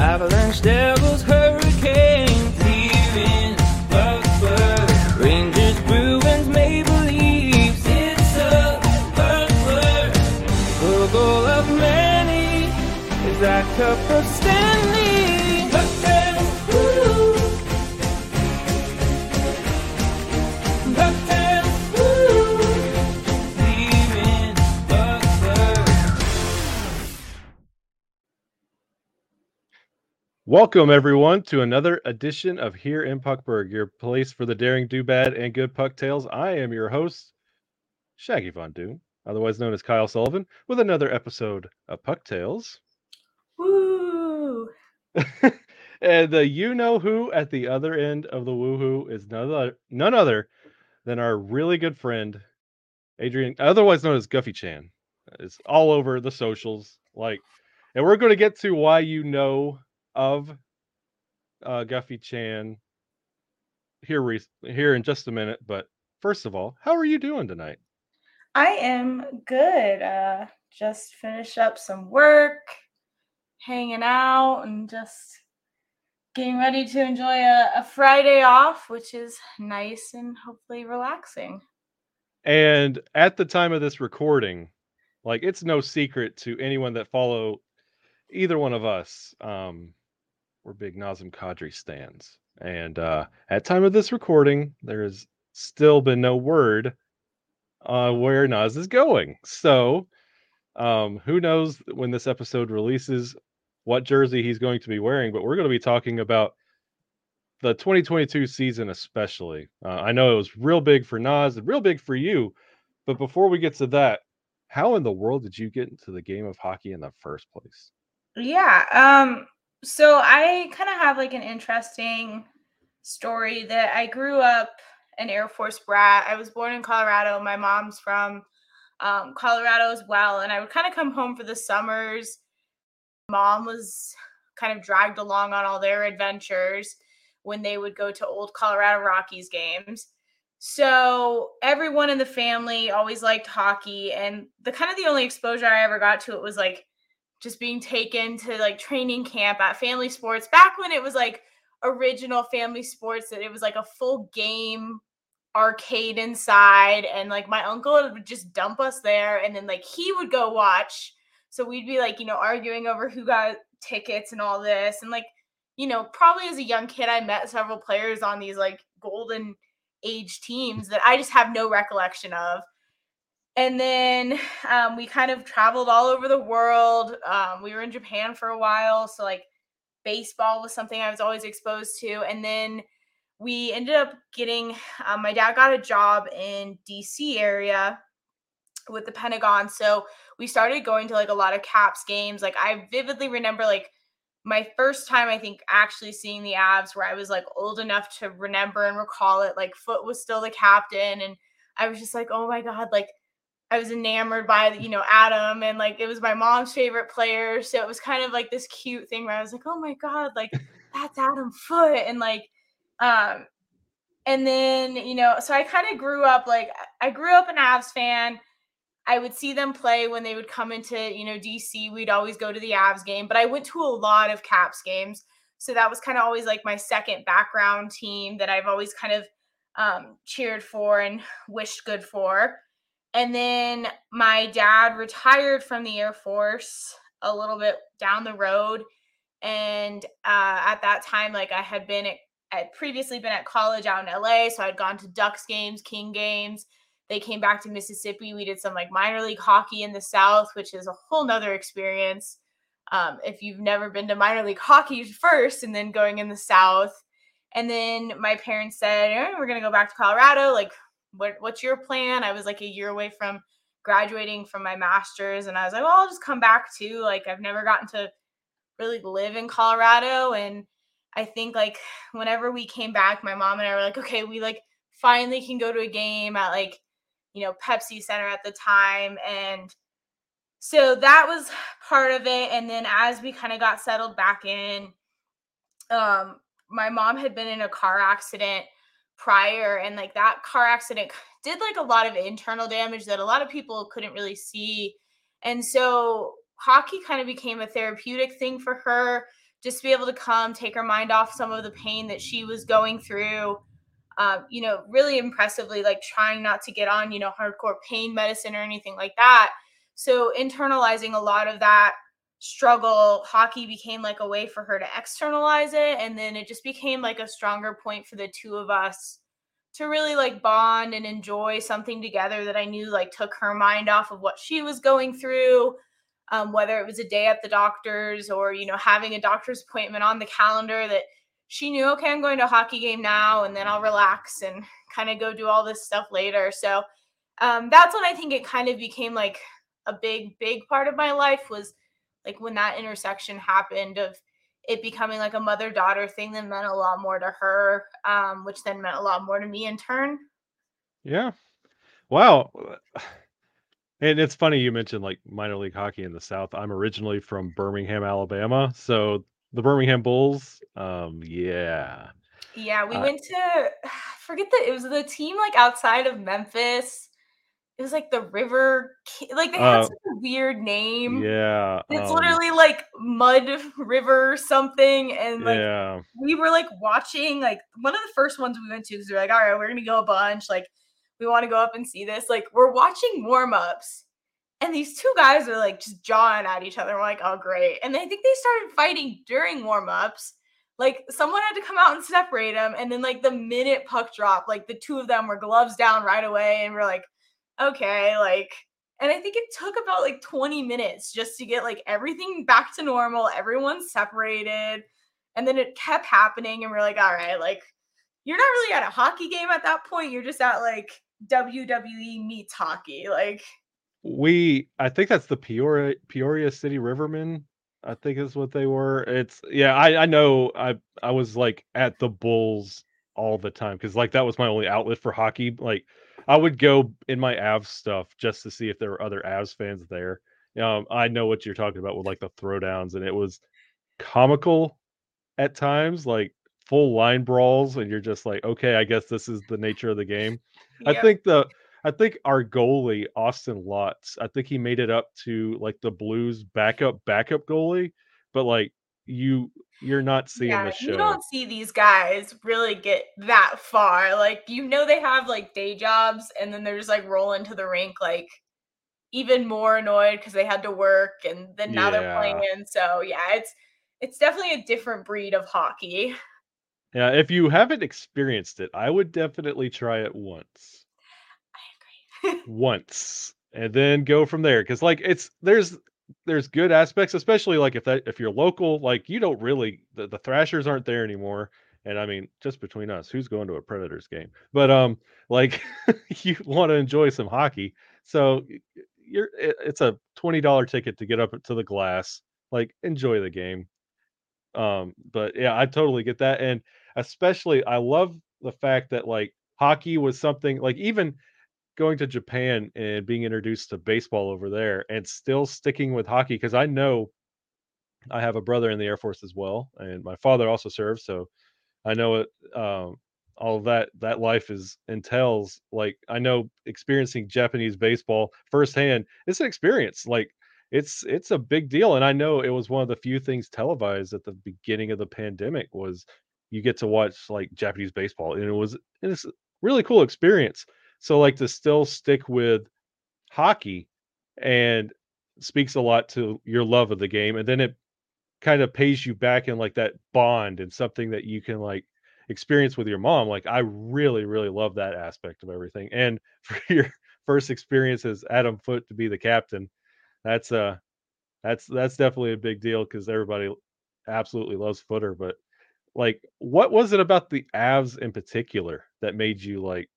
Avalanche Devils, Hurricanes, Leaving, Buckford, Rangers, Bruins, Maple Leafs. It's a Buckford. The goal of many is that cup of Welcome, everyone, to another edition of Here in Puckburg, your place for the daring, do bad, and good puck tales. I am your host, Shaggy Von Doom, otherwise known as Kyle Sullivan, with another episode of Puck Tales. Woo! and the you know who at the other end of the woohoo is none other, none other than our really good friend, Adrian, otherwise known as Guffy Chan. It's all over the socials. Like, and we're going to get to why you know of uh, Guffy Chan here re- here in just a minute. But first of all, how are you doing tonight? I am good. Uh, just finish up some work, hanging out, and just getting ready to enjoy a, a Friday off, which is nice and hopefully relaxing. And at the time of this recording, like it's no secret to anyone that follow either one of us. Um, we're big Nazem Kadri stands, and uh, at time of this recording, there has still been no word uh, where Naz is going. So, um, who knows when this episode releases what jersey he's going to be wearing? But we're going to be talking about the 2022 season, especially. Uh, I know it was real big for Naz and real big for you. But before we get to that, how in the world did you get into the game of hockey in the first place? Yeah. Um. So I kind of have like an interesting story that I grew up an Air Force brat. I was born in Colorado. My mom's from um, Colorado as well, and I would kind of come home for the summers. Mom was kind of dragged along on all their adventures when they would go to old Colorado Rockies games. So everyone in the family always liked hockey, and the kind of the only exposure I ever got to it was like just being taken to like training camp at family sports. Back when it was like original family sports that it was like a full game arcade inside and like my uncle would just dump us there and then like he would go watch. So we'd be like you know arguing over who got tickets and all this and like you know probably as a young kid i met several players on these like golden age teams that i just have no recollection of and then um, we kind of traveled all over the world. Um, we were in Japan for a while, so like baseball was something I was always exposed to. And then we ended up getting um, my dad got a job in DC area with the Pentagon, so we started going to like a lot of Caps games. Like I vividly remember like my first time I think actually seeing the Avs where I was like old enough to remember and recall it. Like Foote was still the captain, and I was just like, oh my god, like I was enamored by you know Adam and like it was my mom's favorite player. So it was kind of like this cute thing where I was like oh my god like that's Adam Foote and like um and then you know so I kind of grew up like I grew up an Avs fan. I would see them play when they would come into you know DC we'd always go to the Avs game but I went to a lot of Caps games. So that was kind of always like my second background team that I've always kind of um, cheered for and wished good for and then my dad retired from the Air Force a little bit down the road. And uh, at that time, like I had been at, I'd previously been at college out in LA. So I'd gone to Ducks games, King games. They came back to Mississippi. We did some like minor league hockey in the South, which is a whole nother experience. Um, if you've never been to minor league hockey first and then going in the South. And then my parents said, "Eh, we're going to go back to Colorado. Like, what what's your plan? I was like a year away from graduating from my master's and I was like, well, I'll just come back too. Like I've never gotten to really live in Colorado and I think like whenever we came back, my mom and I were like, okay, we like finally can go to a game at like, you know, Pepsi Center at the time and so that was part of it and then as we kind of got settled back in um my mom had been in a car accident prior and like that car accident did like a lot of internal damage that a lot of people couldn't really see and so hockey kind of became a therapeutic thing for her just to be able to come take her mind off some of the pain that she was going through. Um, you know, really impressively, like trying not to get on, you know, hardcore pain medicine or anything like that. So internalizing a lot of that struggle, hockey became like a way for her to externalize it. And then it just became like a stronger point for the two of us to really like bond and enjoy something together that I knew like took her mind off of what she was going through. Um, whether it was a day at the doctor's or you know having a doctor's appointment on the calendar that she knew okay i'm going to a hockey game now and then i'll relax and kind of go do all this stuff later so um, that's when i think it kind of became like a big big part of my life was like when that intersection happened of it becoming like a mother daughter thing that meant a lot more to her um, which then meant a lot more to me in turn Yeah. Wow. And it's funny you mentioned like minor league hockey in the South. I'm originally from Birmingham, Alabama. So the Birmingham Bulls, um, yeah. yeah we Uh, went to I forget that it was the team like outside of memphis it was like the river like they had Uh, such a weird name Yeah. It's um, literally like mud river something, and like yeah. we were like watching like one of the first ones we went to because we are like, all right, we're gonna go a bunch. Like we want to go up and see this. Like we're watching warm ups, and these two guys are like just jawing at each other. We're like, oh great, and I think they started fighting during warm ups. Like someone had to come out and separate them, and then like the minute puck dropped, like the two of them were gloves down right away, and we're like, okay, like. And I think it took about like 20 minutes just to get like everything back to normal. everyone separated. And then it kept happening. And we're like, all right, like you're not really at a hockey game at that point. You're just at like WWE meets hockey. Like, We I think that's the Peoria Peoria City Rivermen. I think is what they were. It's yeah, I I know I I was like at the Bulls all the time because like that was my only outlet for hockey. Like I would go in my Avs stuff just to see if there were other Avs fans there. Um, I know what you're talking about with like the throwdowns, and it was comical at times, like full line brawls, and you're just like, okay, I guess this is the nature of the game. I think the I think our goalie Austin Lots, I think he made it up to like the Blues backup backup goalie, but like you you're not seeing yeah, the show. you don't see these guys really get that far. Like, you know, they have like day jobs and then they're just like rolling to the rink, like even more annoyed because they had to work and then now they're Yeah. playing. So, yeah, it's it's definitely a different breed of hockey. Yeah, if you haven't experienced it, I would definitely try it once. I agree. Once. And then go from there. Cause like it's there's there's good aspects, especially like if that if you're local, like you don't really the, the thrashers aren't there anymore. And I mean, just between us, who's going to a Predators game? But um, like you want to enjoy some hockey, so you're it, it's a twenty dollar ticket to get up to the glass. Like enjoy the game. Um, but yeah, I totally get that, and especially I love the fact that like hockey was something like even going to Japan and being introduced to baseball over there, and still sticking with hockey because I know I have a brother in the Air Force as well, and my father also served, so I know it. Um, all that that life is entails. Like I know experiencing Japanese baseball firsthand. It's an experience. Like it's it's a big deal, and I know it was one of the few things televised at the beginning of the pandemic was you get to watch like Japanese baseball, and it was it's really cool experience. So like to still stick with hockey and speaks a lot to your love of the game, and then it kind of pays you back in like that bond and something that you can like experience with your mom. Like I really, really love that aspect of everything. And for your first experience as Adam Foote to be the captain, that's uh that's that's definitely a big deal because everybody absolutely loves footer. But like what was it about the Avs in particular that made you like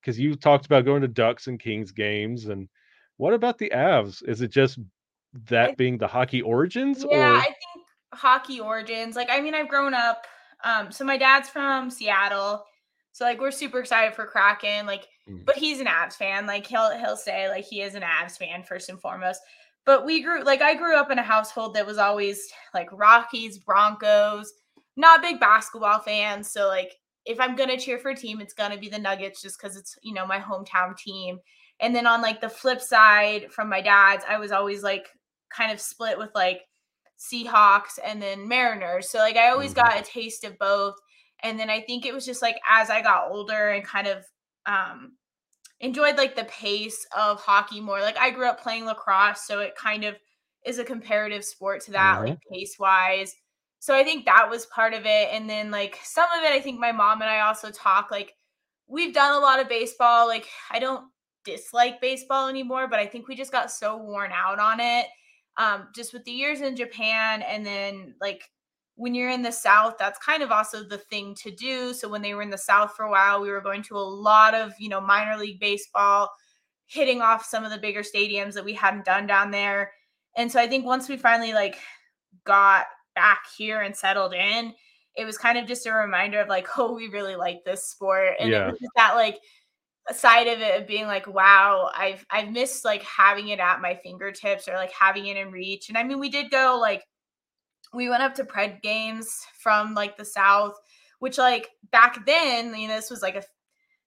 because you talked about going to Ducks and Kings games and what about the Avs? Is it just that I- being the hockey origins Yeah, or I think hockey origins. Like, I mean, I've grown up. Um, so my dad's from Seattle, so like we're super excited for Kraken. Like, Mm. but he's an Avs fan. Like he'll he'll say like he is an Avs fan first and foremost. But we grew like I grew up in a household that was always like Rockies, Broncos. Not big basketball fans, so like if I'm gonna cheer for a team, it's gonna be the Nuggets just because it's you know my hometown team. And then on like the flip side from my dad's, I was always like kind of split with like Seahawks and then Mariners. So like I always Mhm. got a taste of both. And then I think it was just like as I got older and kind of um enjoyed like the pace of hockey more. Like I grew up playing lacrosse, so it kind of is a comparative sport to that, like pace wise. So I think that was part of it. And then like some of it, I think my mom and I also talk like we've done a lot of baseball. Like I don't dislike baseball anymore, but I think we just got so worn out on it. Um, just with the years in Japan and then like when you're in the South, that's kind of also the thing to do. So when they were in the South for a while, we were going to a lot of, you know, minor league baseball, hitting off some of the bigger stadiums that we hadn't done down there. And so I think once we finally like got back here and settled in, it was kind of just a reminder of like, oh, we really like this sport. And Yeah. it was just that like side of it of being like, wow, I've I've missed like having it at my fingertips or like having it in reach. And I mean, we did go like we went up to pred games from like the south which like back then you know this was like a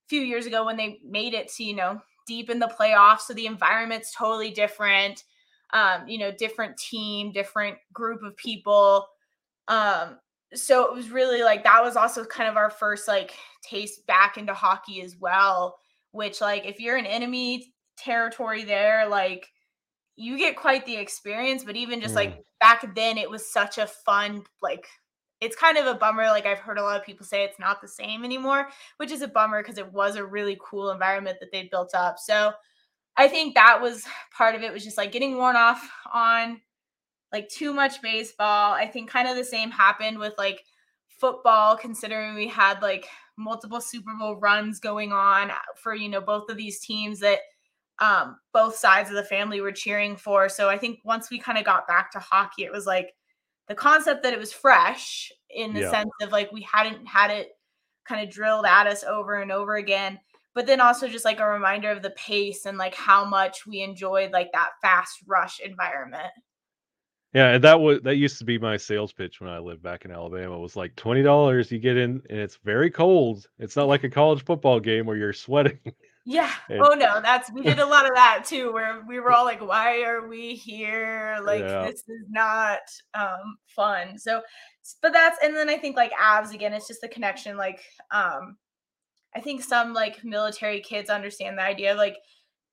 few years ago when they made it to you know deep in the playoffs so the environment's totally different um you know different team different group of people. Um so it was really like that was also kind of our first like taste back into hockey as well which like if you're in enemy territory there like you get quite the experience but even just like back then it was such a fun like it's kind of a bummer like i've heard a lot of people say it's not the same anymore which is a bummer because it was a really cool environment that they built up. So i think that was part of it was just like getting worn off on like too much baseball i think kind of the same happened with like football considering we had like multiple super bowl runs going on for you know both of these teams that um, both sides of the family were cheering for. So I think once we kind of got back to hockey, it was like the concept that it was fresh in the Yeah. sense of like we hadn't had it kind of drilled at us over and over again. But then also just like a reminder of the pace and like how much we enjoyed like that fast rush environment. Yeah, and that was that used to be my sales pitch when I lived back in Alabama. Was like twenty dollars. You get in, and it's very cold. It's not like a college football game where you're sweating. Yeah. And- oh no, that's we did a lot of that too, where we were all like, "Why are we here? Like Yeah. this is not um fun." So, but that's and then I think like Avs again, it's just the connection. Like, um, I think some like military kids understand the idea of like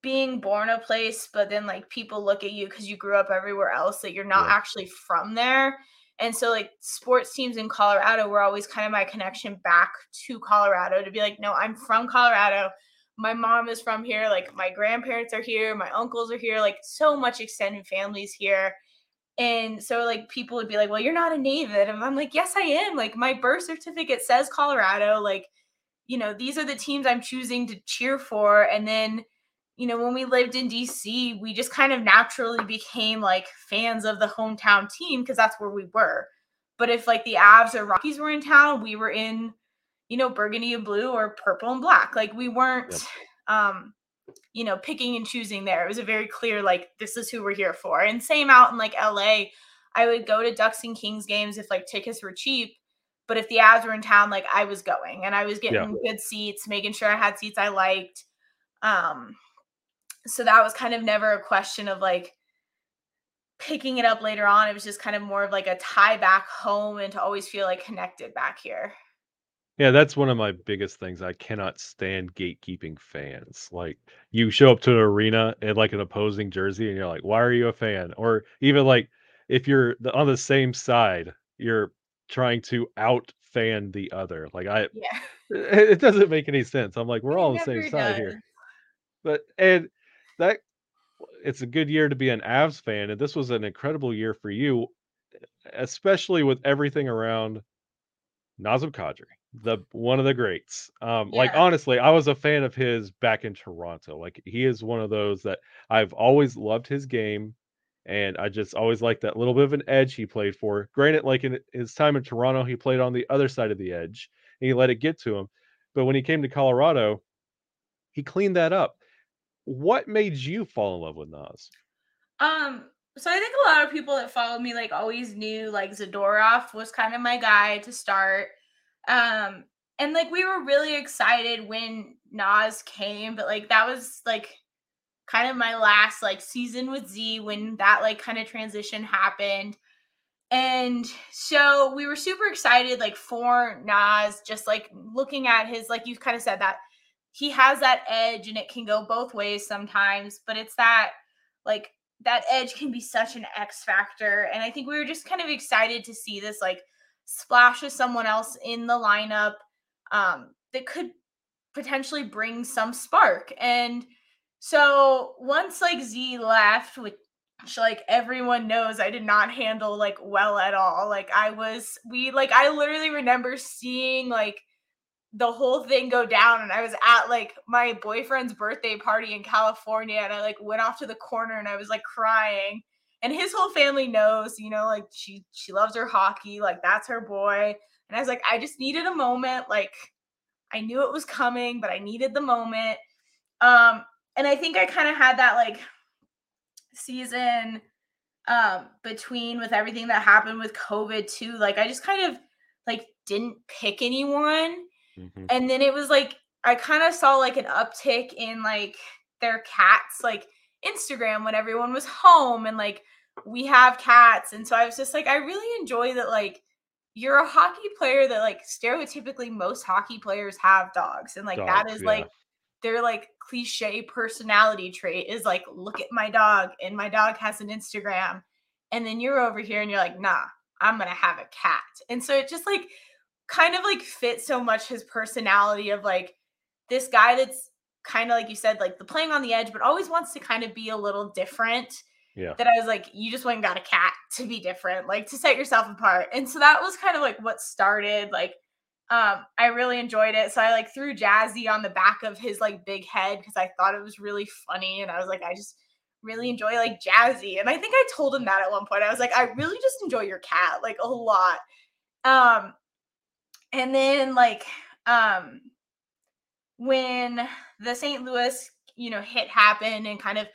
being born a place, but then like people look at you because you grew up everywhere else that you're not Yeah. actually from there. And so like sports teams in Colorado were always kind of my connection back to Colorado to be like, no, I'm from Colorado. My mom is from here. Like my grandparents are here. My uncles are here. Like so much extended families here. And so like people would be like well you're not a native. And i'm like yes i am. Like my birth certificate says colorado. Like you know these are the teams i'm choosing to cheer for and then you know when we lived in dc we just kind of naturally became like fans of the hometown team because that's where we were. But if like the avs or rockies were in town we were in you know burgundy and blue or purple and black. Like we weren't Yep. um you know picking and choosing there. It was a very clear like this is who we're here for. And same out in like la i would go to ducks and kings games if like tickets were cheap but if the avs were in town like i was going and i was getting good seats making sure i had seats i liked um so that was kind of never a question of like picking it up later on it was just kind of more of like a tie back home and to always feel like connected back here Yeah, that's one of my biggest things. I cannot stand gatekeeping fans. Like you show up to an arena in like an opposing jersey and you're like, "Why are you a fan?" Or even like if you're on the same side, you're trying to out fan the other. Like I yeah it, it doesn't make any sense. I'm like, we're all on the same side here. But and that it's a good year to be an Avs fan and this was an incredible year for you especially with everything around Nazem Kadri, the one of the greats. Um, like honestly, I was a fan of his back in Toronto. Like he is one of those that I've always loved his game, and I just always liked that little bit of an edge he played for. Granted, like in his time in Toronto, he played on the other side of the edge, and he let it get to him. But when he came to Colorado, he cleaned that up. What made you fall in love with Naz? Um, so I think a lot of people that followed me like always knew like Zadorov was kind of my guy to start. Um, and like we were really excited when Naz came, but like that was like kind of my last like season with Z when that like kind of transition happened. and so we were super excited, like for Naz, just like looking at his, like you kind of said that he has that edge and it can go both ways sometimes, but it's that like that edge can be such an X factor. And I think we were just kind of excited to see this like splash of someone else in the lineup um, that could potentially bring some spark. And so once like Z left, which like everyone knows I did not handle like well at all. Like I was we like I literally remember seeing like the whole thing go down and I was at like my boyfriend's birthday party in California and I like went off to the corner and I was like crying. And his whole family knows, you know, like she she loves her hockey, like that's her boy. And I was like I just needed a moment like I knew it was coming, but I needed the moment. Um and I think I kind of had that like season um between with everything that happened with COVID too. Like I just kind of like didn't pick anyone. Mhm. And then it was like I kind of saw like an uptick in like their cats like Instagram when everyone was home and like we have cats. And so I was just like I really enjoy that like you're a hockey player that like stereotypically most hockey players have dogs and like that Dogs, is yeah. like their like cliche personality trait is like look at my dog and my dog has an instagram. And then you're over here and you're like nah i'm gonna have a cat. And so it just like kind of like fits so much his personality of like this guy that's kind of like you said like the playing on the edge but always wants to kind of be a little different Yeah. that i was like you just went and got a cat to be different like to set yourself apart. And so that was kind of like what started like um i really enjoyed it. So i like threw jazzy on the back of his like big head because i thought it was really funny and i was like i just really enjoy like jazzy. And i think i told him that at one point. I was like i really just enjoy your cat like a lot. Um and then like um when the st louis you know hit happened and kind of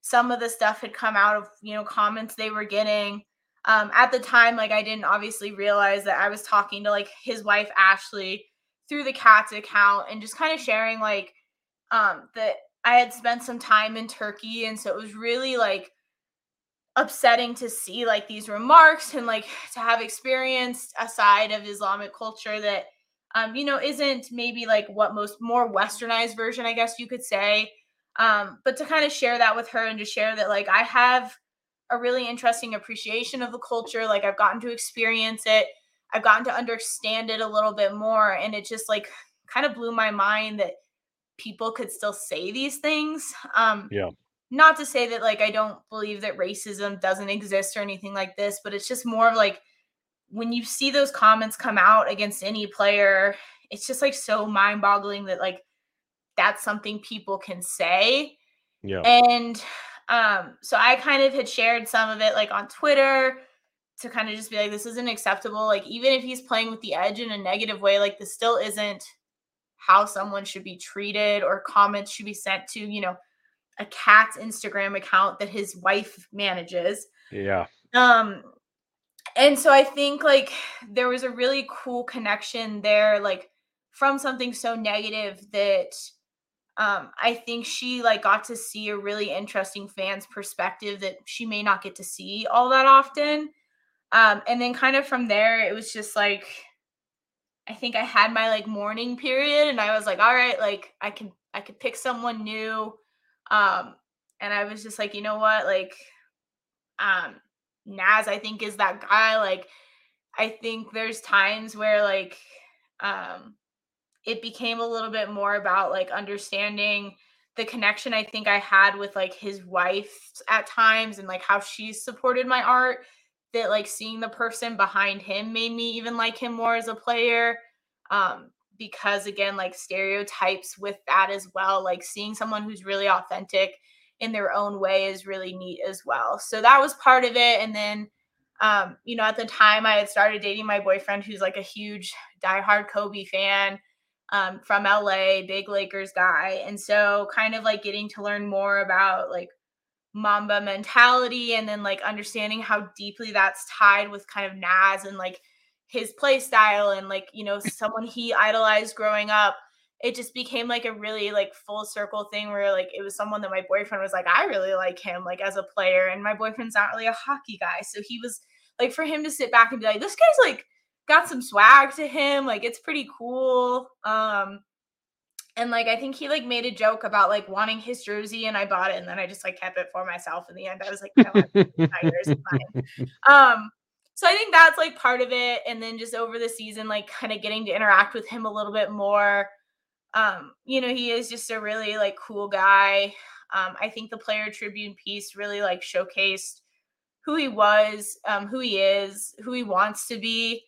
some of the stuff had come out of you know comments they were getting um at the time like i didn't obviously realize that i was talking to like his wife ashley through the cats account and just kind of sharing like um that i had spent some time in turkey and so it was really like upsetting to see like these remarks and like to have experienced a side of islamic culture that um you know isn't maybe like what most more westernized version i guess you could say. Um but to kind of share that with her and to share that like i have a really interesting appreciation of the culture like i've gotten to experience it i've gotten to understand it a little bit more and it just like kind of blew my mind that people could still say these things um Yeah. not to say that like i don't believe that racism doesn't exist or anything like this but it's just more of like when you see those comments come out against any player it's just like so mind boggling that like that's something people can say Yeah. and um so i kind of had shared some of it like on twitter to kind of just be like this isn't acceptable like even if he's playing with the edge in a negative way like this still isn't how someone should be treated or comments should be sent to you know a cat's instagram account that his wife manages Yeah. um and so i think like there was a really cool connection there like from something so negative that um i think she like got to see a really interesting fan's perspective that she may not get to see all that often. Um and then kind of from there it was just like i think i had my like mourning period and i was like all right like i can i could pick someone new. Um and i was just like you know what? Like um Naz, I think, is that guy. Like, I think there's times where like um it became a little bit more about like understanding the connection I think I had with like his wife at times and like how she's supported my art. That like seeing the person behind him made me even like him more as a player. Um, because again, like stereotypes with that as well, like seeing someone who's really authentic in their own way is really neat as well. So that was part of it. And then, um, you know, at the time I had started dating my boyfriend, who's like a huge diehard Kobe fan um, from LA, big Lakers guy. And so, kind of like getting to learn more about like Mamba mentality and then like understanding how deeply that's tied with kind of Naz and like his play style and like, you know, someone he idolized growing up it just became like a really like full circle thing where like it was someone that my boyfriend was like i really like him like as a player and my boyfriend's not really a hockey guy so he was like for him to sit back and be like, this guy's like got some swag to him, like it's pretty cool. Um, and like I think he like made a joke about like wanting his jersey, and I bought it, and then I just like kept it for myself. In the end, I was like, no, Tigers, um, so I think that's like part of it, and then just over the season, like kind of getting to interact with him a little bit more. Um, you know, he is just a really like cool guy. Um, I think the player tribune piece really like showcased who he was, um, who he is, who he wants to be.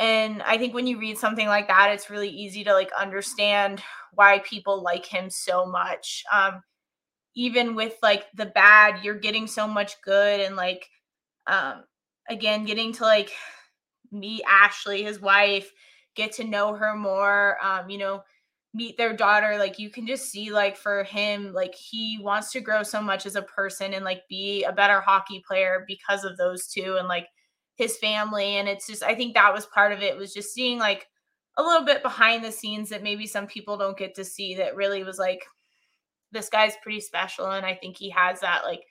And I think when you read something like that, it's really easy to like understand why people like him so much. Um, even with like the bad, you're getting so much good and like um again getting to like meet Ashley, his wife, get to know her more, um, you know, meet their daughter like you can just see like for him like he wants to grow so much as a person and like be a better hockey player because of those two and like his family and it's just i think that was part of it was just seeing like a little bit behind the scenes that maybe some people don't get to see that really was like this guy's pretty special and i think he has that like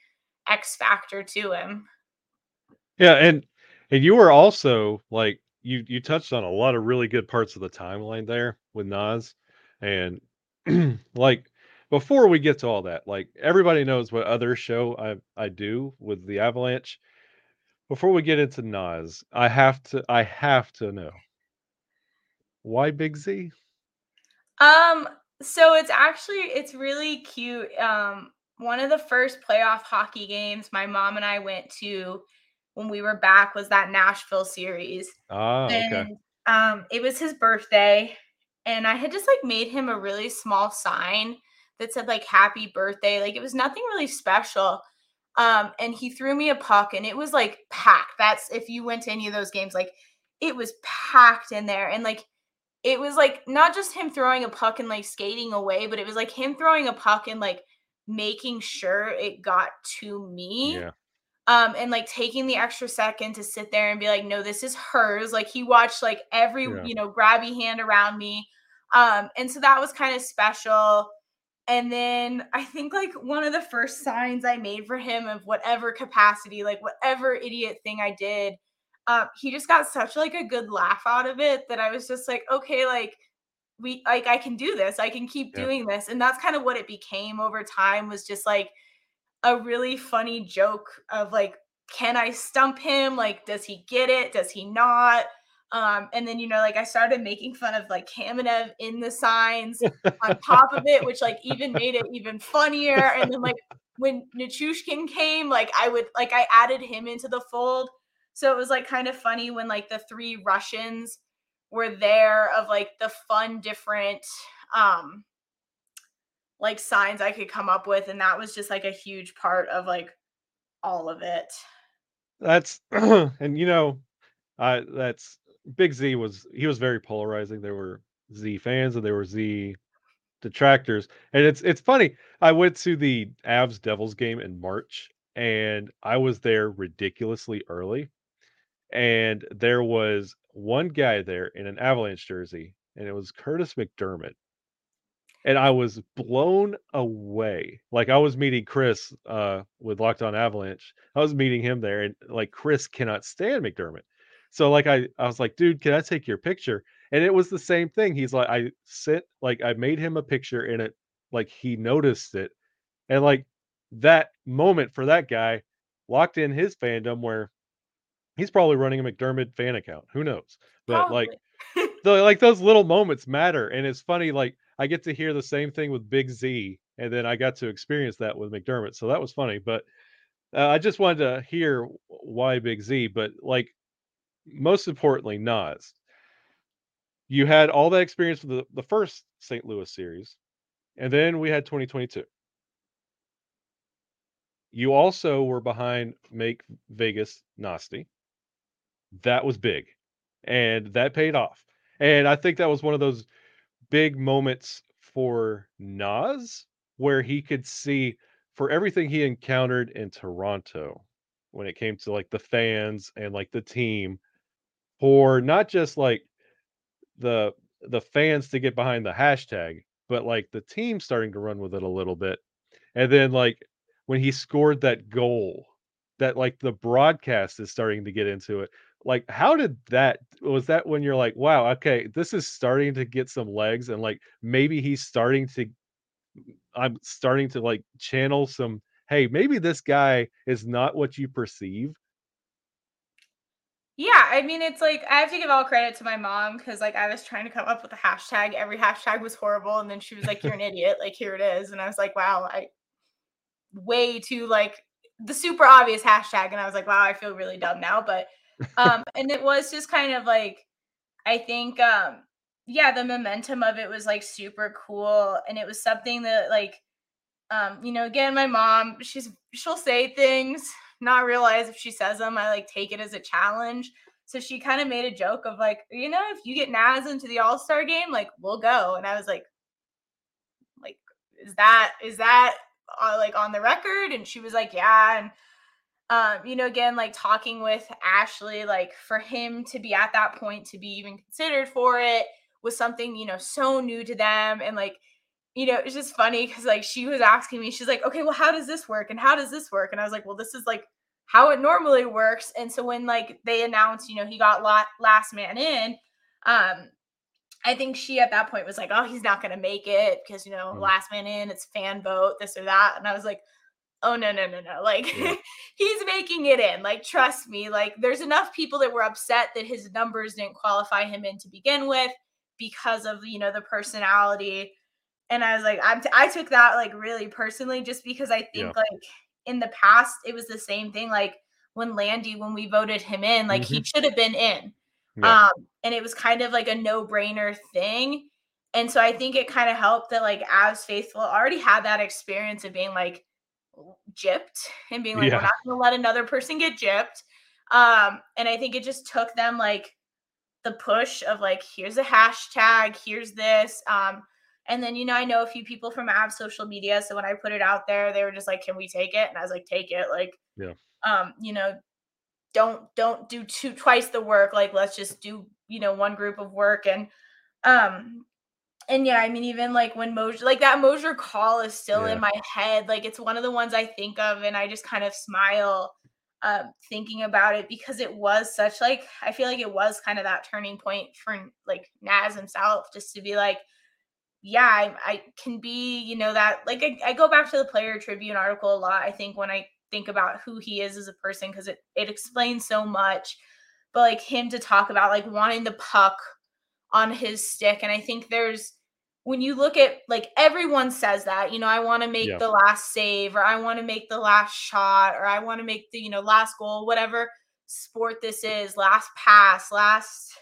x factor to him Yeah, and and you were also like you you touched on a lot of really good parts of the timeline there with Naz, and like before we get to all that, like everybody knows what other show I I do with the Avalanche. Before we get into Naz, I have to I have to know why Big Z. Um, so it's actually it's really cute. Um, one of the first playoff hockey games my mom and I went to when we were back was that Nashville series. Ah, okay. Um it was his birthday and I had just like made him a really small sign that said like happy birthday. Like it was nothing really special. Um and he threw me a puck and it was like packed. That's if you went to any of those games like it was packed in there and like it was like not just him throwing a puck and like skating away, but it was like him throwing a puck and like making sure it got to me. Yeah. Um, and like taking the extra second to sit there and be like, no, this is hers. Like he watched like every, Yeah. you know, grabby hand around me. Um, and so that was kind of special. And then I think like one of the first signs I made for him of whatever capacity, like whatever idiot thing I did, um, he just got such like a good laugh out of it that I was just like, okay, like we like I can do this. I can keep Yeah. doing this. And that's kind of what it became over time was just like a really funny joke of like, can I stump him? Like, does he get it? Does he not? Um, and then you know, like I started making fun of like Kamenev in the signs on top of it, which like even made it even funnier. And then like when Nichushkin came, like I would like I added him into the fold. So it was like kind of funny when like the three Russians were there of like the fun different um like signs I could come up with and that was just like a huge part of like all of it. That's and you know, I that's Big Z was he was very polarizing. There were Z fans and there were Z detractors. And it's it's funny. I went to the Avs Devils game in March and I was there ridiculously early. And there was one guy there in an Avalanche jersey, and it was Curtis McDermott. And I was blown away. Like I was meeting Chris uh with Locked On Avalanche. I was meeting him there, and like Chris cannot stand McDermott. So like I I was like, dude, can I take your picture? And it was the same thing. He's like, I sit like I made him a picture and it, like he noticed it. And like that moment for that guy locked in his fandom where he's probably running a McDermott fan account. Who knows? But like the like those little moments matter and it's funny like i get to hear the same thing with big z and then i got to experience that with mcdermott so that was funny but uh, i just wanted to hear why big z but like most importantly naz. You had all that experience with the, the first st louis series and then we had 2022 you also were behind make vegas nasty. That was big and that paid off and i think that was one of those big moments for Naz where he could see for everything he encountered in Toronto when it came to like the fans and like the team for not just like the the fans to get behind the hashtag but like the team starting to run with it a little bit and then like when he scored that goal that like the broadcast is starting to get into it. Like, how did that was that when you're like, wow, okay, this is starting to get some legs and like maybe he's starting to I'm starting to like channel some, hey, maybe this guy is not what you perceive. Yeah, I mean, it's like I have to give all credit to my mom because like I was trying to come up with a hashtag. Every hashtag was horrible, and then she was like, "You're an idiot." Like here it is, and I was like, "Wow, I way too like the super obvious hashtag," and I was like, "Wow, I feel really dumb now." But um, and it was just kind of like I think um, yeah, the momentum of it was like super cool, and it was something that like um, you know, again, my mom, she's she'll say things not realize if she says them, I like take it as a challenge. So she kind of made a joke of like, you know, if you get Naz into the All Star game, like we'll go. And I was like, like, is that is that uh, like on the record? And she was like, yeah. And um, you know, again, like talking with Ashley, like for him to be at that point to be even considered for it was something you know so new to them, and like you know, it's just funny because like she was asking me, she's like, okay, well, how does this work? And how does this work? And I was like, well, this is like how it normally works. And so when like they announced, you know, he got lot, last man in, um, I think she at that point was like, oh, he's not gonna make it because you know, mm. last man in, it's fan vote, this or that. And I was like, oh no, no, no, no. Like yeah. he's making it in. Like, trust me, like there's enough people that were upset that his numbers didn't qualify him in to begin with because of you know the personality and I was like, I'm t- I took that like really personally, just because I think yeah. like in the past it was the same thing. Like when Landy, when we voted him in, like mm-hmm. he should have been in, yeah. um, and it was kind of like a no brainer thing. And so I think it kind of helped that like Avs faithful already had that experience of being like gypped and being like, yeah. we're not going to let another person get gypped. Um, and I think it just took them like the push of like, here's a hashtag, here's this. Um, and then, you know, I know a few people from Av social media. So when I put it out there, they were just like, Can we take it? And I was like, Take it. Like, yeah. Um, you know, don't don't do two twice the work. Like, let's just do, you know, one group of work. And um, and yeah, I mean, even like when Moser, like that Moser call is still yeah. in my head. Like it's one of the ones I think of, and I just kind of smile um, thinking about it because it was such like I feel like it was kind of that turning point for like Naz himself, just to be like, yeah, I, I, can be, you know, that like I, I, go back to the player tribune article a lot. I think when I think about who he is as a person, because it, it explains so much. But like him to talk about like wanting the puck on his stick. And I think there's when you look at like everyone says that, you know, I want to make yeah. the last save or I want to make the last shot or I want to make the, you know, last goal, whatever sport this is, last pass, last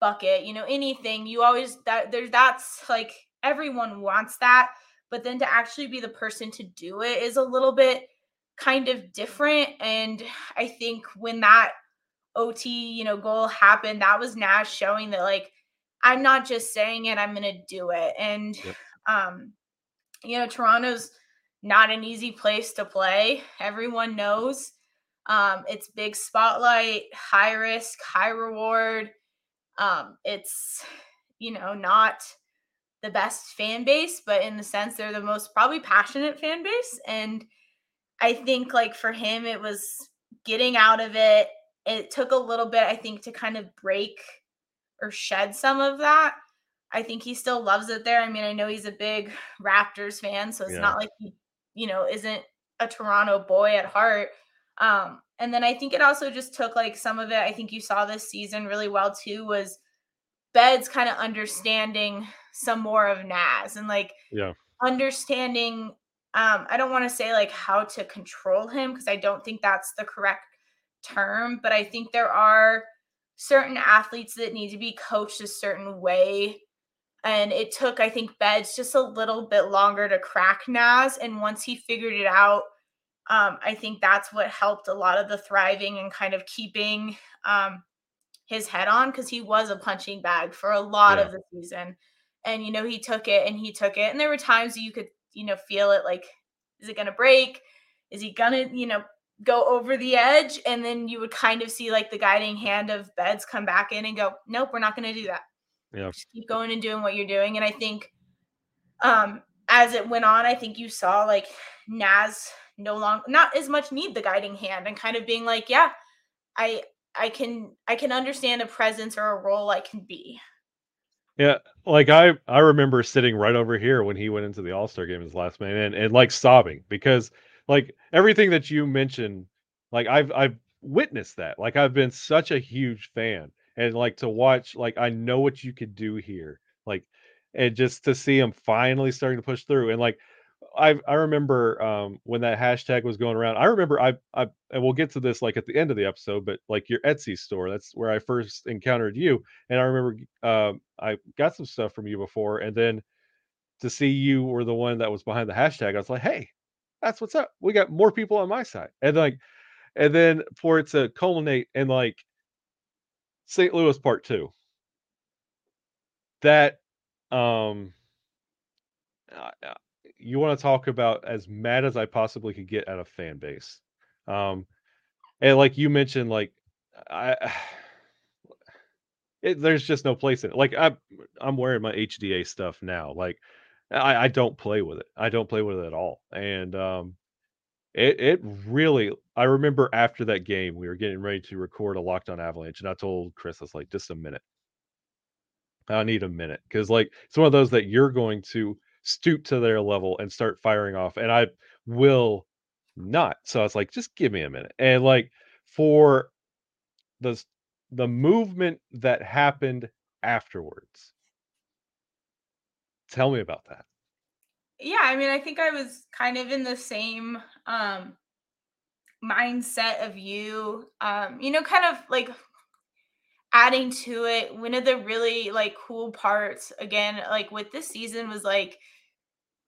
bucket, you know, anything. You always that there's that's like everyone wants that, but then to actually be the person to do it is a little bit kind of different. And I think when that OT, you know, goal happened, that was Naz showing that like I'm not just saying it, I'm gonna do it. And yep. um, you know, Toronto's not an easy place to play. Everyone knows. Um, it's big spotlight, high risk, high reward. Um, it's, you know, not the best fan base, but in the sense they're the most probably passionate fan base. And I think like for him, it was getting out of it. It took a little bit, I think, to kind of break or shed some of that. I think he still loves it there. I mean, I know he's a big Raptors fan, so it's yeah. not like he, you know, isn't a Toronto boy at heart. Um, and then I think it also just took like some of it. I think you saw this season really well too. Was Beds kind of understanding some more of Naz and like yeah understanding. Um, I don't want to say like how to control him because I don't think that's the correct term, but I think there are certain athletes that need to be coached a certain way. And it took, I think, Beds just a little bit longer to crack Naz. And once he figured it out, um, I think that's what helped a lot of the thriving and kind of keeping um, his head on because he was a punching bag for a lot yeah. of the season. And, you know, he took it and he took it. And there were times you could, you know, feel it like, is it going to break? Is he going to, you know, go over the edge? And then you would kind of see like the guiding hand of Beds come back in and go, nope, we're not going to do that. Yeah. Just keep going and doing what you're doing. And I think um, as it went on, I think you saw like Naz no longer not as much need the guiding hand and kind of being like, yeah, I I can I can understand a presence or a role I can be. Yeah, like I I remember sitting right over here when he went into the All Star game as last man and and like sobbing because like everything that you mentioned, like I've I've witnessed that. Like I've been such a huge fan and like to watch like I know what you could do here. Like and just to see him finally starting to push through and like I I remember um when that hashtag was going around. I remember I I and we'll get to this like at the end of the episode, but like your Etsy store, that's where I first encountered you. And I remember um I got some stuff from you before, and then to see you were the one that was behind the hashtag, I was like, hey, that's what's up. We got more people on my side. And like and then for it to culminate in like St. Louis part two. That um uh, uh, you want to talk about as mad as I possibly could get at a fan base. Um, and like you mentioned, like I, it, there's just no place in it. Like I'm, I'm wearing my HDA stuff now. Like I, I don't play with it. I don't play with it at all. And um, it, it really. I remember after that game, we were getting ready to record a Locked On Avalanche, and I told Chris, I was like, just a minute. I need a minute because like it's one of those that you're going to stoop to their level and start firing off, and I will not. So I was like, just give me a minute. And like for the the movement that happened afterwards, tell me about that. Yeah, I mean, I think I was kind of in the same um mindset of you. Um, you know, kind of like adding to it. One of the really like cool parts again, like with this season was like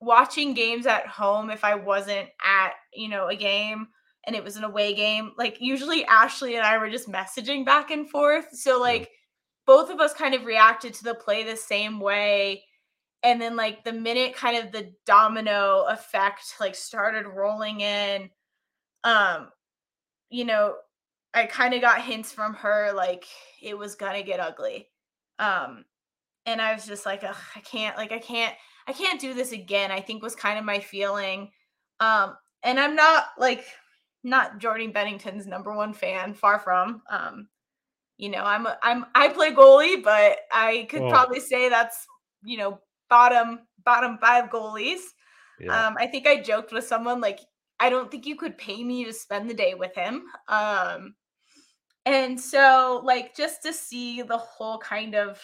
watching games at home if I wasn't at, you know, a game and it was an away game. Like usually Ashley and I were just messaging back and forth. So like both of us kind of reacted to the play the same way and then like the minute kind of the domino effect like started rolling in um you know i kind of got hints from her like it was gonna get ugly um and i was just like Ugh, i can't like i can't i can't do this again i think was kind of my feeling um and i'm not like not jordan binnington's number one fan far from um you know i'm a, i'm i play goalie but i could Oh. probably say that's you know bottom bottom five goalies Yeah. um, I think I joked with someone like, I don't think you could pay me to spend the day with him. Um, and so, like, just to see the whole kind of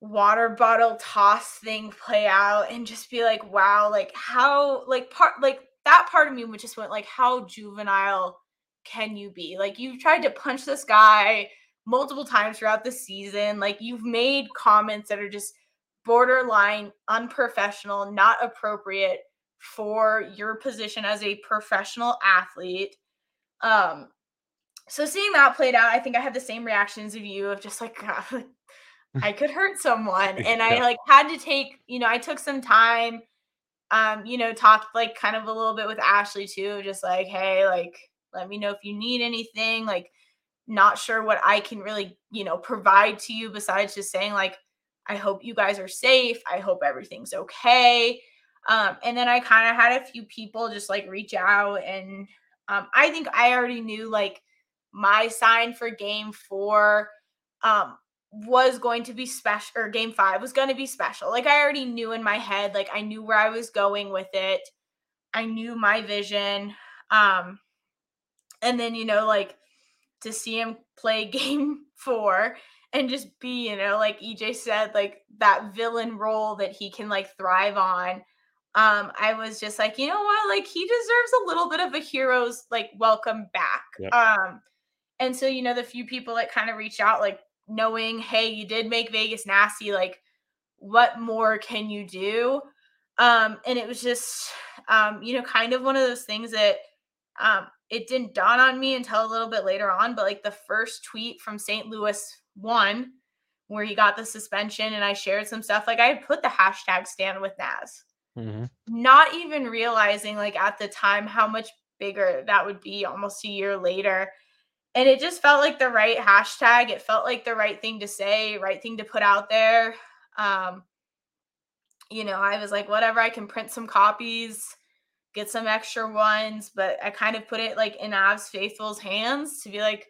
water bottle toss thing play out and just be like, wow, like, how, like, part, like, that part of me would just went, like, how juvenile can you be? Like, you've tried to punch this guy multiple times throughout the season. Like, you've made comments that are just borderline unprofessional, not appropriate for your position as a professional athlete. Um, so seeing that played out, I think I had the same reactions of you of just like "God, I could hurt someone, and I Yeah. like had to take, you know, I took some time, um, you know, talked like kind of a little bit with Ashley too, just like, hey, like, let me know if you need anything, like, not sure what I can really, you know, provide to you besides just saying like, I hope you guys are safe. I hope everything's okay. Um, and then I kind of had a few people just like reach out, and um, I think I already knew like my sign for game four um, was going to be special, or game five was going to be special. Like I already knew in my head, like I knew where I was going with it. I knew my vision. Um, and then, you know, like to see him play game four and just be, you know, like EJ said, like that villain role that he can like thrive on. Um, I was just like, you know what, like he deserves a little bit of a hero's like welcome back. Yep. Um, and so, you know, the few people that kind of reached out, like knowing, hey, you did make Vegas nasty, like what more can you do? Um, and it was just um, you know, kind of one of those things that um it didn't dawn on me until a little bit later on, but like the first tweet from St. Louis one where he got the suspension and I shared some stuff, like I had put the hashtag stand with Naz Mhm. not even realizing like at the time how much bigger that would be almost a year later and it just felt like the right hashtag it felt like the right thing to say right thing to put out there um you know i was like whatever i can print some copies get some extra ones, but I kind of put it like in Avs faithful's hands to be like,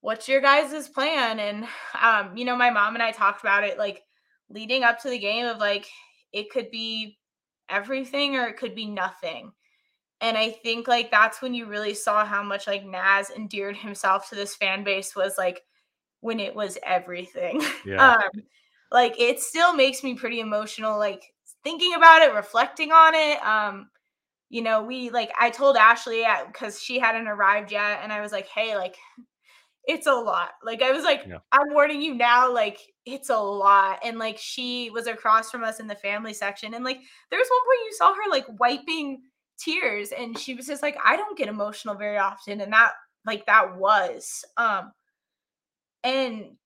what's your guys' plan? And um, you know, my mom and I talked about it like leading up to the game of like it could be everything or it could be nothing. And I think like that's when you really saw how much like Naz endeared himself to this fan base was like when it was everything. Yeah. um like it still makes me pretty emotional like thinking about it, reflecting on it. Um you know, we like I told Ashley because she hadn't arrived yet and I was like, "Hey, like it's a lot. Like I was like, Yeah. I'm warning you now, like it's a lot. And like she was across from us in the family section. And like there was one point you saw her like wiping tears and she was just like, I don't get emotional very often. And that like that was. Um and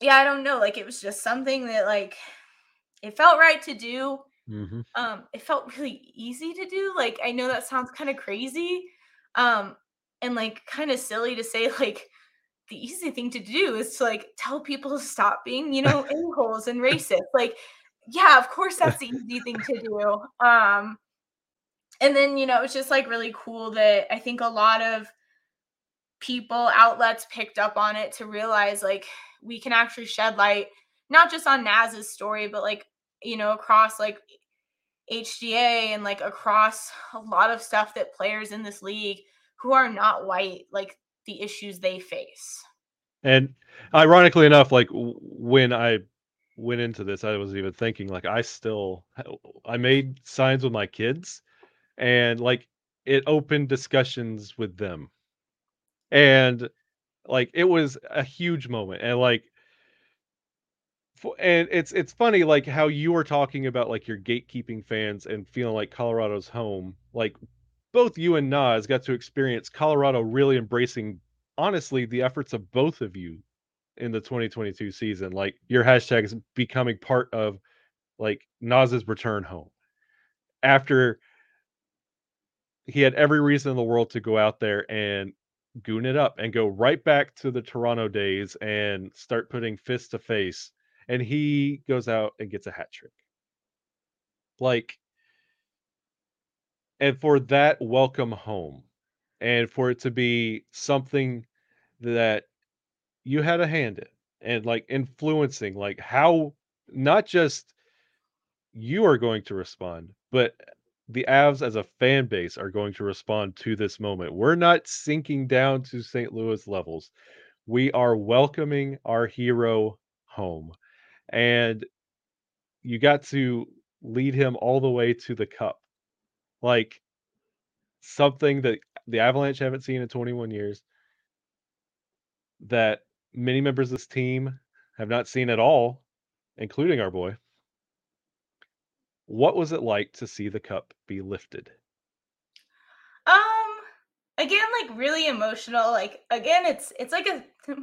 yeah, I don't know. Like it was just something that like it felt right to do. hmm Um, it felt really easy to do. Like I know that sounds kind of crazy. Um, and like kind of silly to say like the easy thing to do is to like tell people to stop being, you know, a-holes and racist. Like, yeah, of course that's the easy thing to do. Um, and then, you know, it's just like really cool that I think a lot of people, outlets picked up on it to realize like we can actually shed light, not just on Naz's story, but like, you know, across like HDA and like across a lot of stuff that players in this league who are not white, like the issues they face. And ironically enough, like when I went into this, I was even thinking like I still I made signs with my kids, and like it opened discussions with them, and like it was a huge moment, and like. And it's it's funny like how you were talking about like your gatekeeping fans and feeling like Colorado's home. Like both you and Naz got to experience Colorado really embracing honestly the efforts of both of you in the 2022 season. Like your hashtags becoming part of like Naz's return home after he had every reason in the world to go out there and goon it up and go right back to the Toronto days and start putting fist to face. And he goes out and gets a hat trick. Like, and for that welcome home and for it to be something that you had a hand in and like influencing like how not just you are going to respond but the avs as a fan base are going to respond to this moment. We're not sinking down to st louis levels. We are welcoming our hero home. And you got to lead him all the way to the cup. Like something that the avalanche haven't seen in 21 years. That many members of this team have not seen at all, including our boy. What was it like to see the cup be lifted? Um again like really emotional like again it's it's like a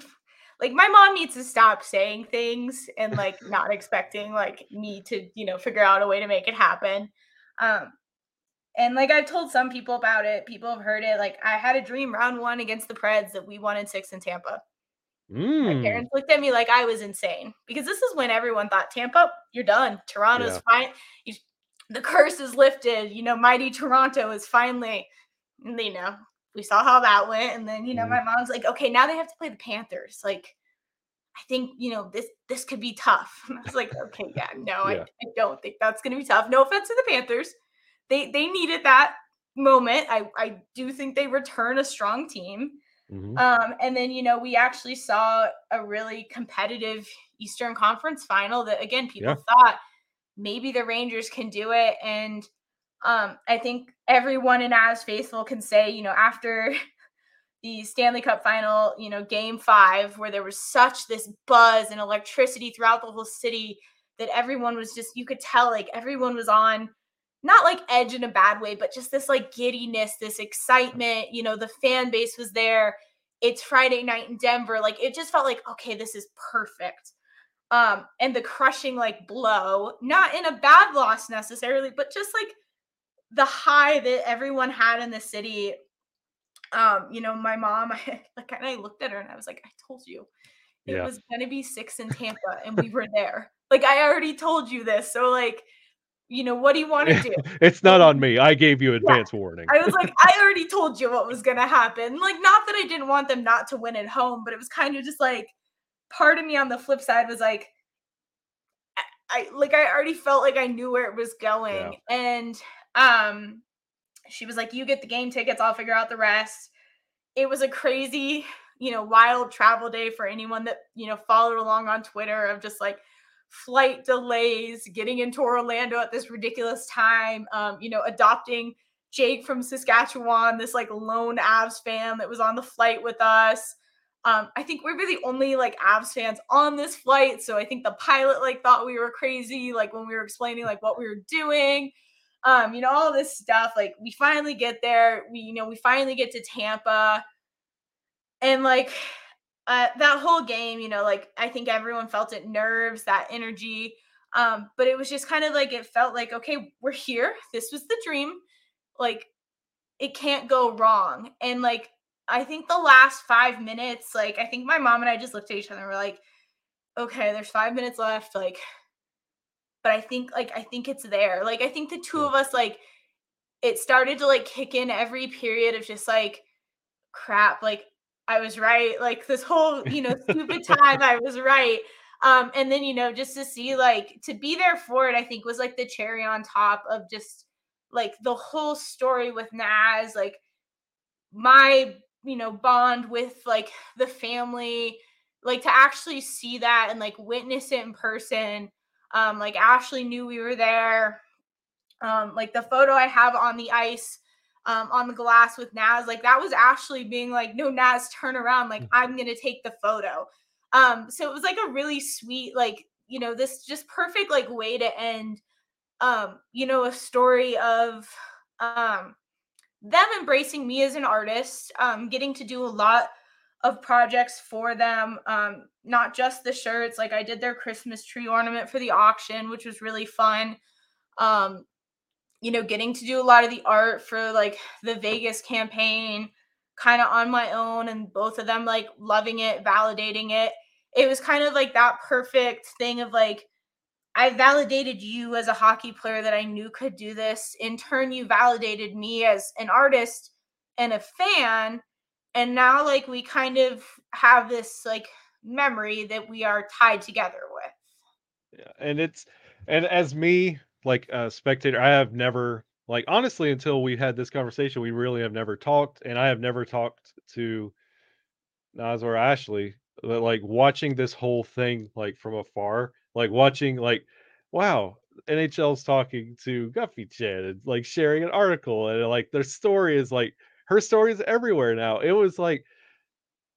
like my mom needs to stop saying things and like not expecting like me to you know figure out a way to make it happen um and like i've told some people about it people have heard it like i had a dream round one against the preds that we won in six in tampa my Mm, parents looked at me like i was insane because this is when everyone thought tampa you're done. Toronto's Yeah. fine. You, the curse is lifted you know mighty toronto is finally you know we saw how that went and then you know Mhm. my mom's like okay now they have to play the panthers. Like i think you know this this could be tough. And i was like okay yeah no I, I don't think that's going to be tough. No offense to the panthers. They they needed that moment. I i do think they return a strong team mhm. um, and then, you know, we actually saw a really competitive Eastern Conference final that, again, people Yeah. thought maybe the Rangers can do it. And um, I think everyone in Avs Faithful can say, you know, after the Stanley Cup final, you know, game five, where there was such this buzz and electricity throughout the whole city that everyone was just, you could tell like everyone was on not like edge in a bad way, but just this like giddiness, this excitement. You know, the fan base was there. It's Friday night in Denver. Like it just felt like, okay, this is perfect. Um, and the crushing like blow, not in a bad loss necessarily, but just like the high that everyone had in the city. Um, you know, my mom, I like and I looked at her and I was like, I told you it Yeah. was gonna be six in Tampa, and we were there. Like I already told you this. So like you know, what do you want to do? it's not on me. I gave you advance warning. I was like, I already told you what was gonna happen. Like, not that I didn't want them not to win at home, but it was kind of just like part of me on the flip side was like, I, I like I already felt like I knew where it was going, and um, she was like, "You get the game tickets, I'll figure out the rest." It was a crazy, you know, wild travel day for anyone that you know followed along on Twitter of just like flight delays, getting into Orlando at this ridiculous time, um, you know, adopting Jake from Saskatchewan, this like lone Avs fan that was on the flight with us. Um, I think we were the only like Avs fans on this flight. So I think the pilot like thought we were crazy, like when we were explaining like what we were doing. Um, you know, all this stuff. Like we finally get there. We, you know, we finally get to Tampa. And like uh, that whole game, you know, like I think everyone felt it nerves, that energy. Um, but it was just kind of like it felt like, okay, we're here. This was the dream. Like it can't go wrong. And like I think the last five minutes, like I think my mom and I just looked at each other and we're like, okay, there's five minutes left. Like, but I think like I think it's there. Like I think the two of us like it started to like kick in every period of just like crap, like I was right. Like this whole, you know, stupid time, I was right. Um, and then, you know, just to see like to be there for it, I think was like the cherry on top of just like the whole story with Naz, like my, you know, bond with like the family, like to actually see that and like witness it in person. Um, like Ashley knew we were there. Um, like the photo I have on the ice um, on the glass with Naz. Like that was Ashley being like, no, Naz, turn around. Like I'm going to take the photo. Um, so it was like a really sweet, like, you know, this just perfect like way to end, um, you know, a story of, um, them embracing me as an artist, um, getting to do a lot of projects for them, um, not just the shirts. Like I did their Christmas tree ornament for the auction, which was really fun. Um, you know, getting to do a lot of the art for like the Vegas campaign kind of on my own and both of them like loving it, validating it. It was kind of like that perfect thing of like, I validated you as a hockey player that I knew could do this. In turn, you validated me as an artist and a fan. And now, like, we kind of have this like memory that we are tied together with. Yeah, and it's and as me like a spectator, I have never like honestly until we had this conversation, we really have never talked, and I have never talked to Naz or Ashley. But like watching this whole thing like from afar, like watching like, wow, NHL's talking to Guffy Chan and like sharing an article, and like their story is like her story is everywhere now. It was like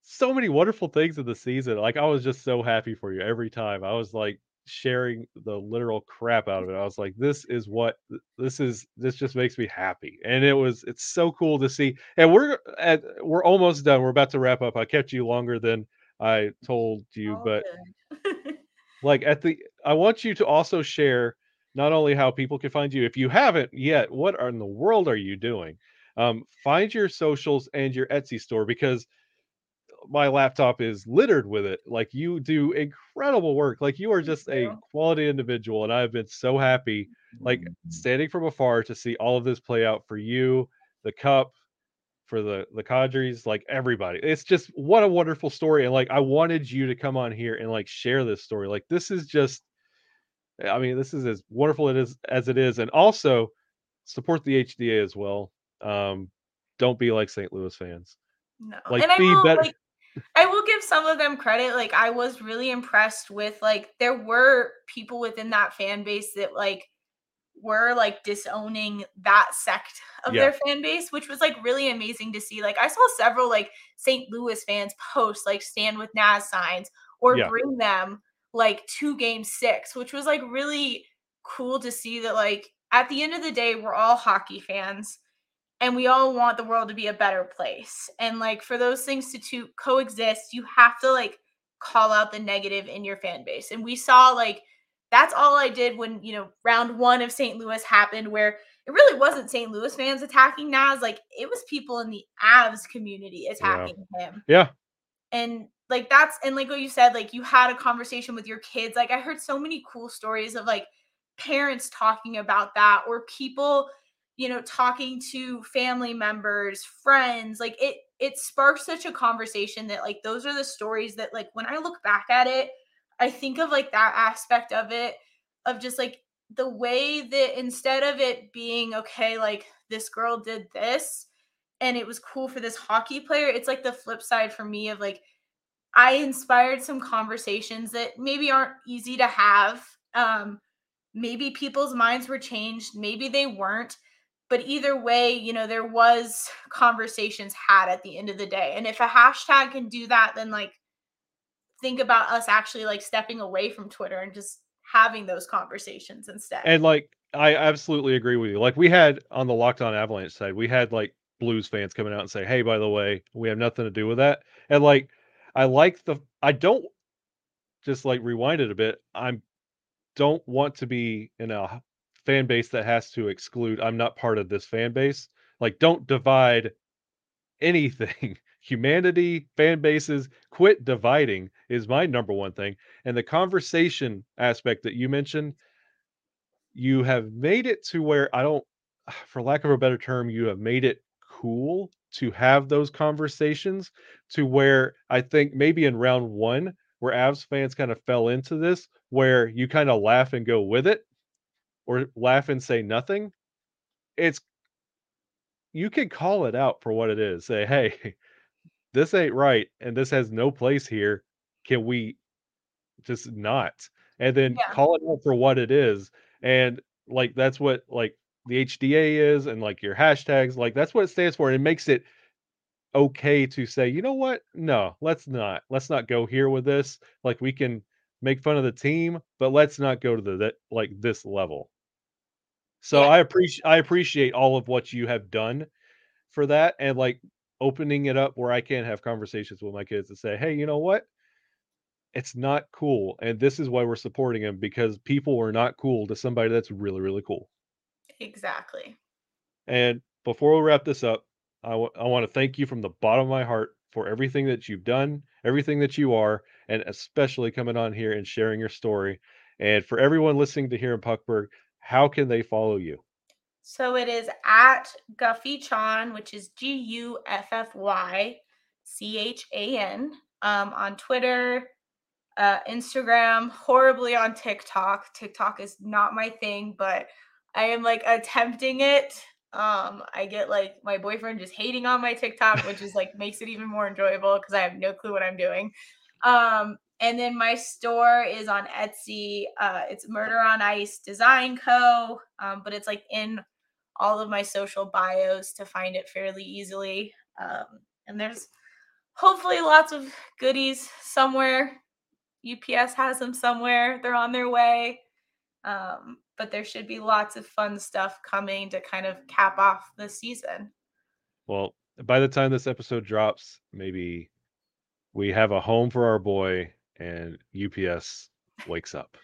so many wonderful things in the season. Like I was just so happy for you every time. I was like sharing the literal crap out of it. I was like, this is what this is. This just makes me happy, and it was. It's so cool to see. And we're at we're almost done. We're about to wrap up. I kept you longer than I told you, but like at the, I want you to also share not only how people can find you. If you haven't yet, what in the world are you doing? Um, find your socials and your Etsy store because my laptop is littered with it. Like you do incredible work. Like you are just a quality individual, and I've been so happy, like standing from afar to see all of this play out for you, the cup, for the the Kadris, like everybody. It's just what a wonderful story, and like I wanted you to come on here and like share this story. Like this is just, I mean, this is as wonderful it is as it is, and also support the HDA as well. Um, don't be like St. Louis fans. No. Like, and be better- like, I will give some of them credit. Like I was really impressed with like there were people within that fan base that like were like disowning that sect of Yeah. their fan base, which was like really amazing to see. Like I saw several like St. Louis fans post like stand with Naz signs or Yeah. bring them like to game six, which was like really cool to see that like at the end of the day, we're all hockey fans and we all want the world to be a better place. And like for those things to, to coexist, you have to like call out the negative in your fan base. And we saw like that's all I did when, you know, round one of St. Louis happened, where it really wasn't St. Louis fans attacking Naz. Like it was people in the Avs community attacking him. Yeah, And like that's and like what you said, like you had a conversation with your kids. Like I heard so many cool stories of like parents talking about that or people you know talking to family members friends like it it sparks such a conversation that like those are the stories that like when i look back at it i think of like that aspect of it of just like the way that instead of it being okay like this girl did this and it was cool for this hockey player it's like the flip side for me of like i inspired some conversations that maybe aren't easy to have um maybe people's minds were changed maybe they weren't but either way you know there was conversations had at the end of the day and if a hashtag can do that then like think about us actually like stepping away from twitter and just having those conversations instead And like I absolutely agree with you. Like we had on the Locked On Avalanche side, we had like Blues fans coming out and say, "Hey, by the way, we have nothing to do with that." And like I like the I don't just like rewind it a bit. I'm don't want to be in a fan base that has to exclude. I'm not part of this fan base. Like don't divide anything. Humanity, fan bases, quit dividing is my number one thing. And the conversation aspect that you mentioned, you have made it to where I don't, for lack of a better term, you have made it cool to have those conversations to where I think maybe in round one, where Avs fans kind of fell into this, where you kind of laugh and go with it or laugh and say nothing. It's you can call it out for what it is. Say, hey, this ain't right and this has no place here. Can we just not? And then Yeah. call it out for what it is. And like that's what like the HDA is and like your hashtags, like that's what it stands for. And it makes it okay to say, you know what? No, let's not. Let's not go here with this. Like we can make fun of the team, but let's not go to the that like this level. So Yeah. I appreciate I appreciate all of what you have done for that and like opening it up where I can have conversations with my kids and say, "Hey, you know what? It's not cool and this is why we're supporting him because people are not cool to somebody that's really really cool." exactly And before we wrap this up, I want to thank you from the bottom of my heart for everything that you've done, everything that you are, and especially coming on here and sharing your story. And for everyone listening to here in Puckburg, how can they follow you? So it is at Guffy Chan, which is G U F F Y C H A N, um, on Twitter, uh, Instagram, horribly on TikTok. TikTok is not my thing, but I am like attempting it. Um, I get like my boyfriend just hating on my TikTok, which is like makes it even more enjoyable because I have no clue what I'm doing. Um, and then my store is on Etsy. Uh, it's Murder on Ice Design Co. Um, but it's like in all of my social bios to find it fairly easily. Um, and there's hopefully lots of goodies somewhere. UPS has them somewhere. They're on their way. Um, but there should be lots of fun stuff coming to kind of cap off the season. Well, by the time this episode drops, maybe we have a home for our boy and UPS wakes up.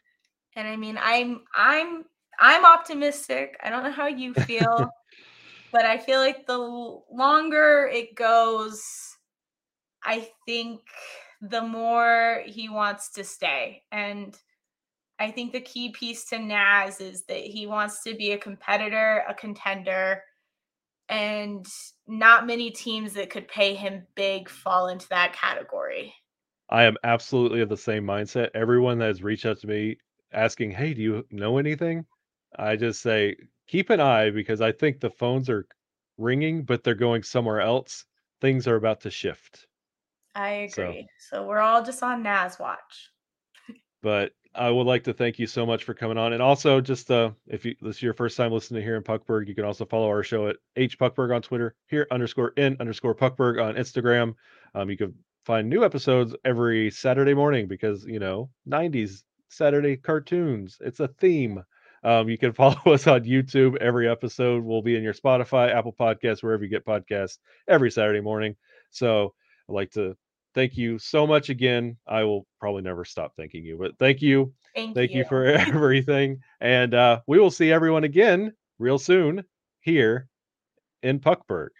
And I mean, I'm I'm I'm optimistic. I don't know how you feel, but I feel like the longer it goes, I think the more he wants to stay. And I think the key piece to Naz is that he wants to be a competitor, a contender, and not many teams that could pay him big fall into that category. I am absolutely of the same mindset. Everyone that has reached out to me asking, "Hey, do you know anything?" I just say, "Keep an eye because I think the phones are ringing, but they're going somewhere else. Things are about to shift." I So- agree. So, we're all just on Naz watch. But I would like to thank you so much for coming on, and also just uh, if you, this is your first time listening to here in Puckburg, you can also follow our show at h Puckburg on Twitter, here underscore in underscore Puckburg on Instagram. Um, you can find new episodes every Saturday morning because you know '90s Saturday cartoons. It's a theme. Um, you can follow us on YouTube. Every episode will be in your Spotify, Apple Podcasts, wherever you get podcasts every Saturday morning. So I'd like to thank you so much again. I will probably never stop thanking you, but thank you. Thank, Thank you for everything. And uh, we will see everyone again real soon here in Puckburg.